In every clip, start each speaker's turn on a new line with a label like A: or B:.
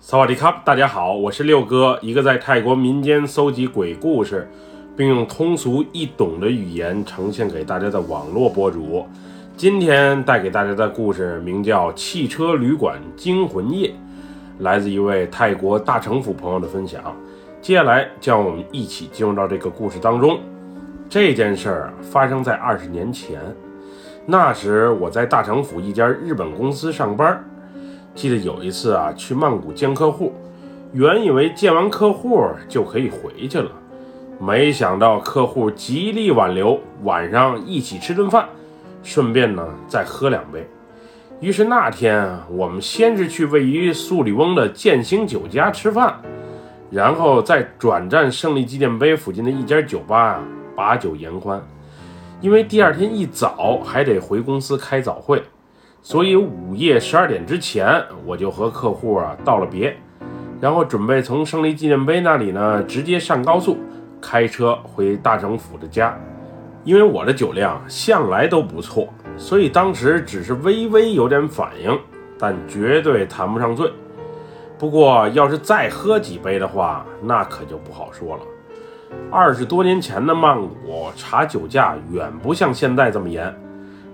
A: 萨瓦迪卡，大家好，我是六哥，一个在泰国民间搜集鬼故事，并用通俗易懂的语言呈现给大家的网络博主。今天带给大家的故事名叫《汽车旅馆惊魂夜》，来自一位泰国大城府朋友的分享。接下来，将我们一起进入到这个故事当中。这件事儿发生在二十年前，那时我在大城府一家日本公司上班。记得有一次啊，去曼谷见客户，原以为见完客户就可以回去了，没想到客户极力挽留，晚上一起吃顿饭，顺便呢再喝两杯。于是那天啊我们先是去位于素里翁的建兴酒家吃饭，然后再转战胜利纪念碑附近的一家酒吧啊把酒言欢。因为第二天一早还得回公司开早会。所以午夜十二点之前，我就和客户啊道了别，然后准备从胜利纪念碑那里呢直接上高速，开车回大城府的家。因为我的酒量向来都不错，所以当时只是微微有点反应，但绝对谈不上醉。不过要是再喝几杯的话，那可就不好说了。二十多年前的曼谷查酒驾远不像现在这么严。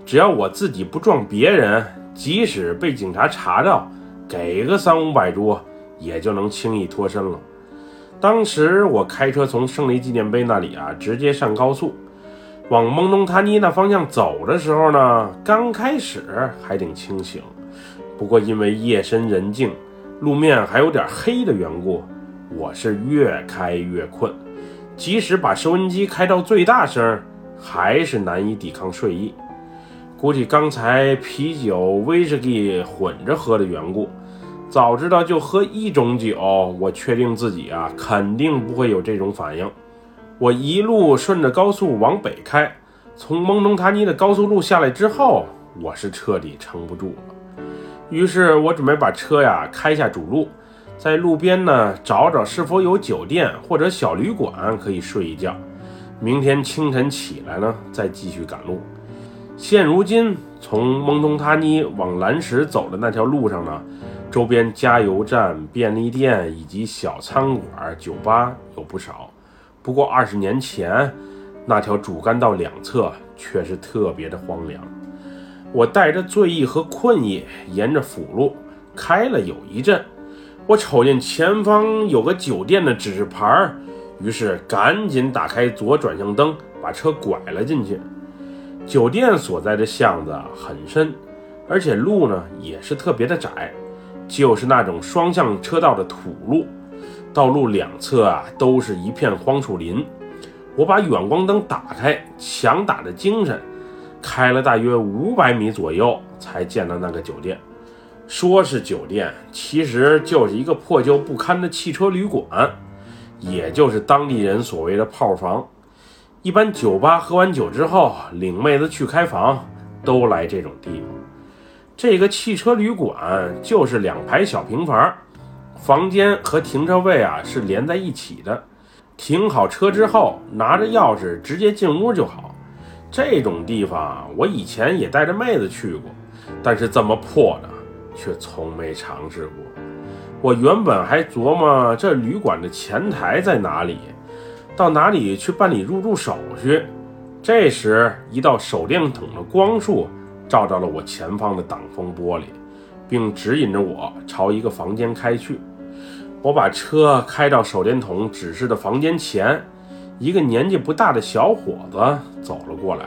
A: 只要我自己不撞别人，即使被警察查到，给个三五百铢，也就能轻易脱身了。当时我开车从胜利纪念碑那里啊，直接上高速，往蒙东塔尼那方向走的时候呢，刚开始还挺清醒，不过因为夜深人静，路面还有点黑的缘故，我是越开越困，即使把收音机开到最大声，还是难以抵抗睡意。估计刚才啤酒、威士忌混着喝的缘故，早知道就喝一种酒，我确定自己啊肯定不会有这种反应。我一路顺着高速往北开，从蒙东塔尼的高速路下来之后，我是彻底撑不住了。于是我准备把车呀开下主路，在路边呢找找是否有酒店或者小旅馆可以睡一觉，明天清晨起来呢再继续赶路。现如今，从蒙东塔尼往蓝石走的那条路上呢，周边加油站、便利店以及小餐馆、酒吧有不少。不过二十年前，那条主干道两侧却是特别的荒凉。我带着醉意和困意，沿着辅路开了有一阵，我瞅见前方有个酒店的指示牌，于是赶紧打开左转向灯，把车拐了进去。酒店所在的巷子很深，而且路呢也是特别的窄，就是那种双向车道的土路，道路两侧啊都是一片荒树林。我把远光灯打开，强打着精神，开了大约五百米左右，才见到那个酒店。说是酒店，其实就是一个破旧不堪的汽车旅馆，也就是当地人所谓的炮房。一般酒吧喝完酒之后，领妹子去开房，都来这种地方。这个汽车旅馆就是两排小平房，房间和停车位啊是连在一起的。停好车之后，拿着钥匙直接进屋就好。这种地方我以前也带着妹子去过，但是这么破的却从没尝试过。我原本还琢磨这旅馆的前台在哪里。到哪里去办理入住手续？这时，一道手电筒的光束照到了我前方的挡风玻璃，并指引着我朝一个房间开去。我把车开到手电筒指示的房间前，一个年纪不大的小伙子走了过来。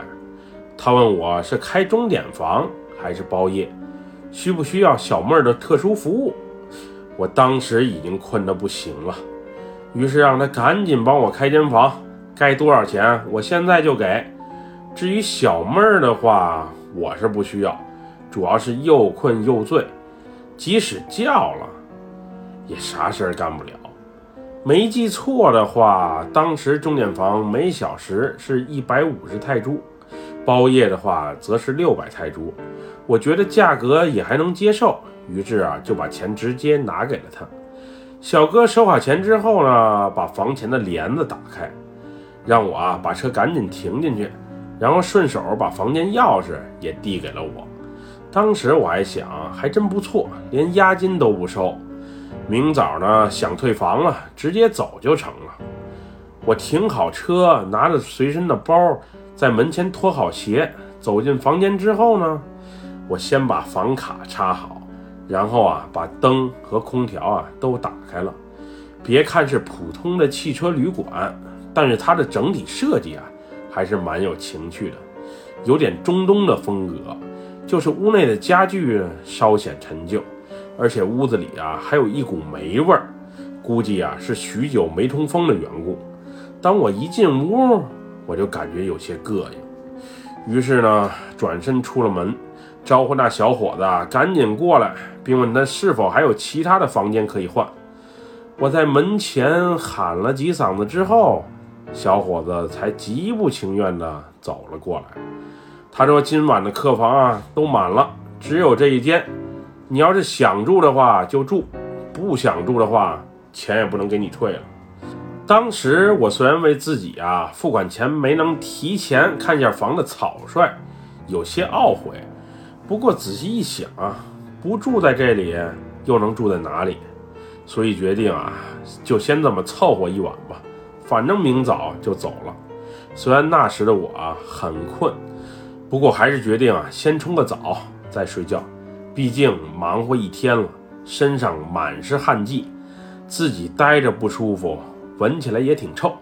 A: 他问我是开钟点房还是包夜，需不需要小妹儿的特殊服务？我当时已经困得不行了。于是让他赶紧帮我开间房，该多少钱我现在就给。至于小妹儿的话，我是不需要，主要是又困又醉，即使叫了，也啥事儿干不了。没记错的话，当时钟点房每小时是一百五十泰铢，包夜的话则是六百泰铢。我觉得价格也还能接受，于是啊就把钱直接拿给了他。小哥收好钱之后呢，把房前的帘子打开，让我啊把车赶紧停进去，然后顺手把房间钥匙也递给了我。当时我还想，还真不错，连押金都不收。明早呢想退房了，直接走就成了。我停好车，拿着随身的包，在门前脱好鞋，走进房间之后呢，我先把房卡插好，然后啊把灯和空调啊都打开了。别看是普通的汽车旅馆，但是它的整体设计啊还是蛮有情趣的，有点中东的风格。就是屋内的家具稍显陈旧，而且屋子里啊还有一股霉味儿，估计啊是许久没通风的缘故。当我一进屋，我就感觉有些膈应，于是呢，转身出了门，招呼那小伙子赶紧过来，并问他是否还有其他的房间可以换。我在门前喊了几嗓子之后，小伙子才极不情愿地走了过来。他说：“今晚的客房啊都满了，只有这一间。你要是想住的话就住，不想住的话，钱也不能给你退了。”当时我虽然为自己啊付款前没能提前看一下房的草率，有些懊悔。不过仔细一想啊，不住在这里又能住在哪里？所以决定啊，就先这么凑合一晚吧。反正明早就走了。虽然那时的我很困，不过还是决定啊先冲个澡再睡觉。毕竟忙活一天了，身上满是汗迹，自己待着不舒服。闻起来也挺臭，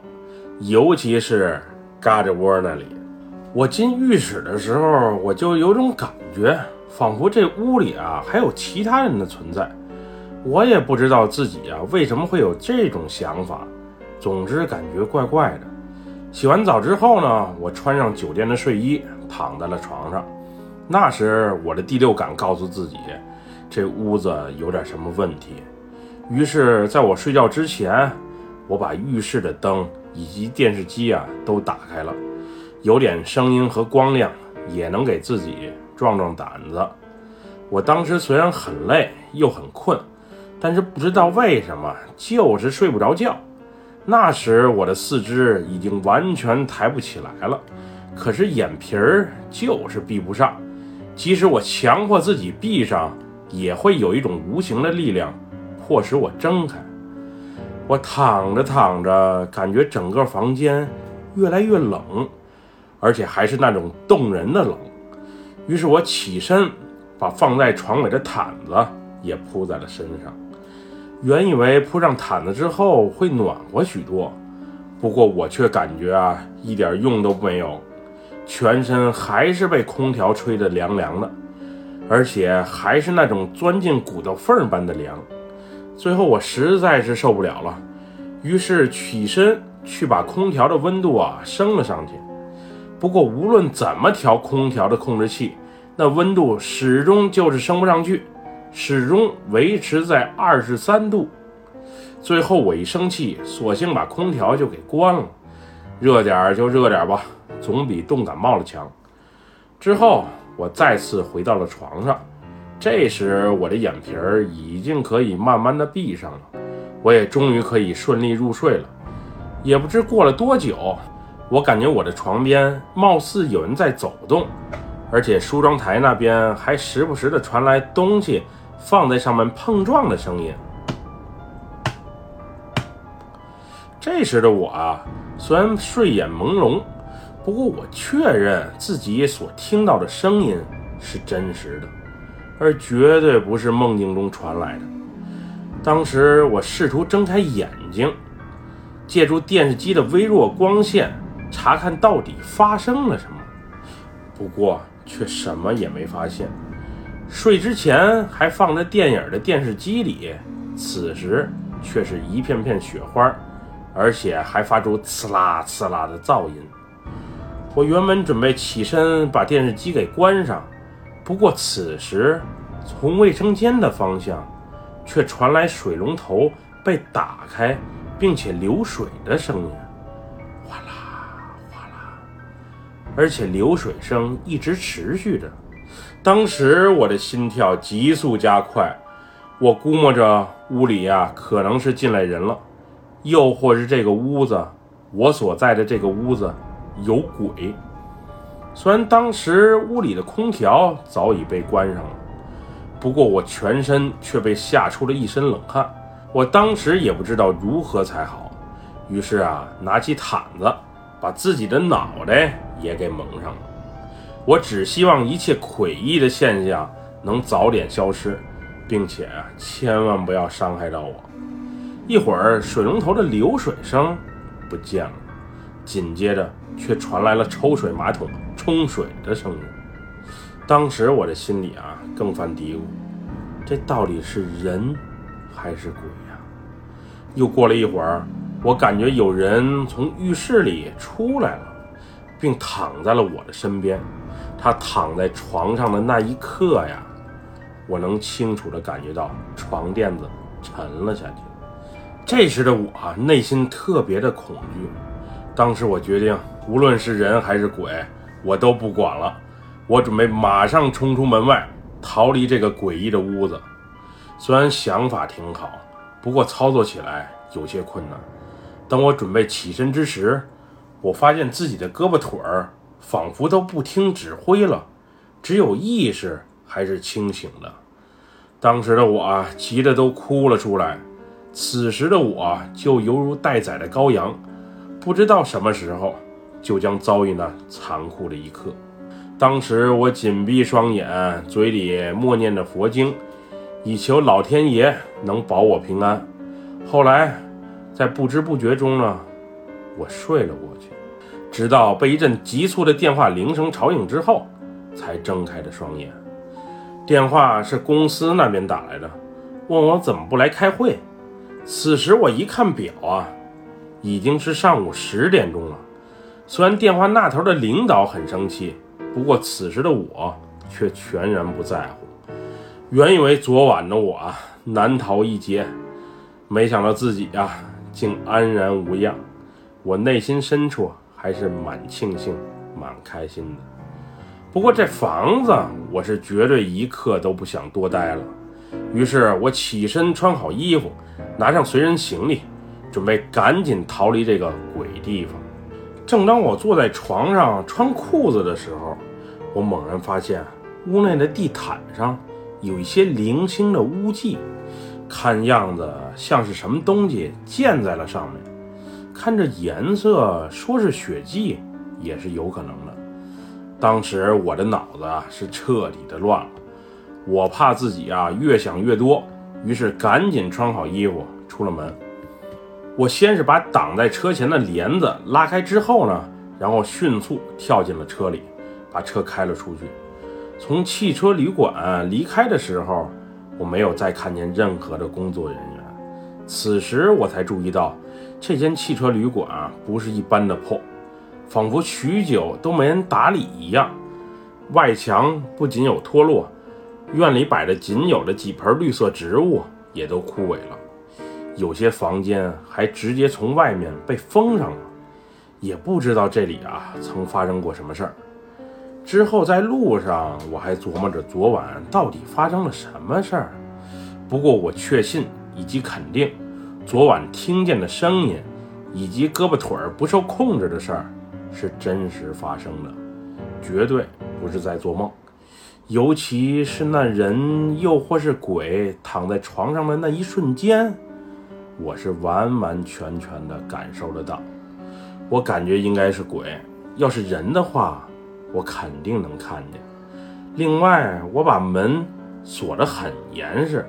A: 尤其是嘎吱窝那里。我进浴室的时候，我就有种感觉，仿佛这屋里啊还有其他人的存在。我也不知道自己啊为什么会有这种想法，总之感觉怪怪的。洗完澡之后呢，我穿上酒店的睡衣，躺在了床上。那时我的第六感告诉自己，这屋子有点什么问题。于是，在我睡觉之前。我把浴室的灯以及电视机啊都打开了，有点声音和光亮也能给自己壮壮胆子。我当时虽然很累又很困，但是不知道为什么就是睡不着觉。那时我的四肢已经完全抬不起来了，可是眼皮儿就是闭不上。即使我强迫自己闭上，也会有一种无形的力量迫使我睁开。我躺着躺着，感觉整个房间越来越冷，而且还是那种冻人的冷。于是我起身，把放在床尾的毯子也铺在了身上。原以为铺上毯子之后会暖和许多，不过我却感觉啊，一点用都没有，全身还是被空调吹得凉凉的，而且还是那种钻进骨头缝般的凉。最后我实在是受不了了，于是起身去把空调的温度啊升了上去。不过无论怎么调空调的控制器，那温度始终就是升不上去，始终维持在二十三度。最后我一生气，索性把空调就给关了。热点就热点吧，总比冻感冒了强。之后我再次回到了床上。这时，我的眼皮儿已经可以慢慢的闭上了，我也终于可以顺利入睡了。也不知过了多久，我感觉我的床边貌似有人在走动，而且梳妆台那边还时不时的传来东西放在上面碰撞的声音。这时的我啊，虽然睡眼朦胧，不过我确认自己所听到的声音是真实的。而绝对不是梦境中传来的。当时我试图睁开眼睛，借助电视机的微弱光线查看到底发生了什么，不过却什么也没发现。睡之前还放着电影的电视机里，此时却是一片片雪花，而且还发出刺啦刺啦的噪音。我原本准备起身把电视机给关上。不过此时，从卫生间的方向，却传来水龙头被打开并且流水的声音，而且流水声一直持续着。当时我的心跳急速加快，我估摸着屋里呀可能是进来人了，又或是这个屋子，我所在的这个屋子有鬼。虽然当时屋里的空调早已被关上了，不过我全身却被吓出了一身冷汗，我当时也不知道如何才好，于是啊，拿起毯子，把自己的脑袋也给蒙上了。我只希望一切诡异的现象能早点消失，并且啊，千万不要伤害到我。一会儿，水龙头的流水声不见了，紧接着却传来了抽水马桶冲水的声音。当时我的心里啊，更犯嘀咕：这到底是人还是鬼呀？又过了一会儿，我感觉有人从浴室里出来了，并躺在了我的身边。他躺在床上的那一刻呀，我能清楚地感觉到床垫子沉了下去。这时的我啊，内心特别的恐惧。当时我决定，无论是人还是鬼，我都不管了。我准备马上冲出门外，逃离这个诡异的屋子。虽然想法挺好，不过操作起来有些困难。当我准备起身之时，我发现自己的胳膊腿儿。仿佛都不听指挥了，只有意识还是清醒的。当时的我啊，急得都哭了出来。此时的我就犹如待宰的羔羊，不知道什么时候就将遭遇那残酷的一刻。当时我紧闭双眼，嘴里默念着佛经，以求老天爷能保我平安。后来，在不知不觉中呢，我睡了过去。直到被一阵急促的电话铃声吵醒之后，才睁开了双眼。电话是公司那边打来的，问我怎么不来开会。此时我一看表啊，已经是上午十点钟了。虽然电话那头的领导很生气，不过此时的我却全然不在乎。原以为昨晚的我啊难逃一劫，没想到自己啊竟安然无恙。我内心深处。还是蛮庆幸、蛮开心的。不过这房子，我是绝对一刻都不想多待了。于是我起身穿好衣服，拿上随身行李，准备赶紧逃离这个鬼地方。正当我坐在床上穿裤子的时候，我猛然发现屋内的地毯上有一些零星的污迹，看样子像是什么东西溅在了上面。看这颜色，说是血迹也是有可能的。当时我的脑子啊是彻底的乱了，我怕自己啊越想越多，于是赶紧穿好衣服出了门。我先是把挡在车前的帘子拉开之后呢，然后迅速跳进了车里，把车开了出去。从汽车旅馆离开的时候，我没有再看见任何的工作人员。此时我才注意到。这间汽车旅馆啊，不是一般的破，仿佛许久都没人打理一样。外墙不仅有脱落，院里摆着仅有的几盆绿色植物也都枯萎了。有些房间还直接从外面被封上了，也不知道这里啊曾发生过什么事儿。之后在路上，我还琢磨着昨晚到底发生了什么事儿。不过我确信以及肯定。昨晚听见的声音，以及胳膊腿儿不受控制的事儿，是真实发生的，绝对不是在做梦。尤其是那人，又或是鬼躺在床上的那一瞬间，我是完完全全的感受得到。我感觉应该是鬼，要是人的话，我肯定能看见。另外，我把门锁得很严实。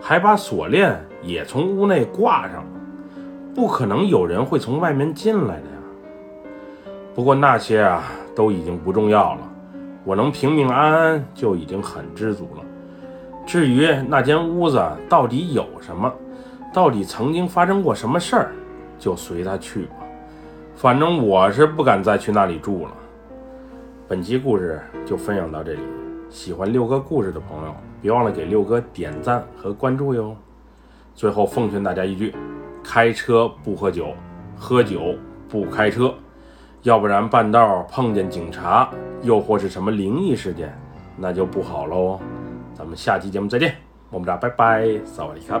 A: 还把锁链也从屋内挂上了，不可能有人会从外面进来的呀。不过那些啊都已经不重要了，我能平平安安就已经很知足了。至于那间屋子到底有什么，到底曾经发生过什么事儿，就随他去吧。反正我是不敢再去那里住了。本期故事就分享到这里，喜欢六哥故事的朋友。别忘了给六哥点赞和关注哟！最后奉劝大家一句：开车不喝酒，喝酒不开车，要不然半道碰见警察，又或是什么灵异事件，那就不好喽！咱们下期节目再见，么么哒，拜拜，萨瓦迪卡。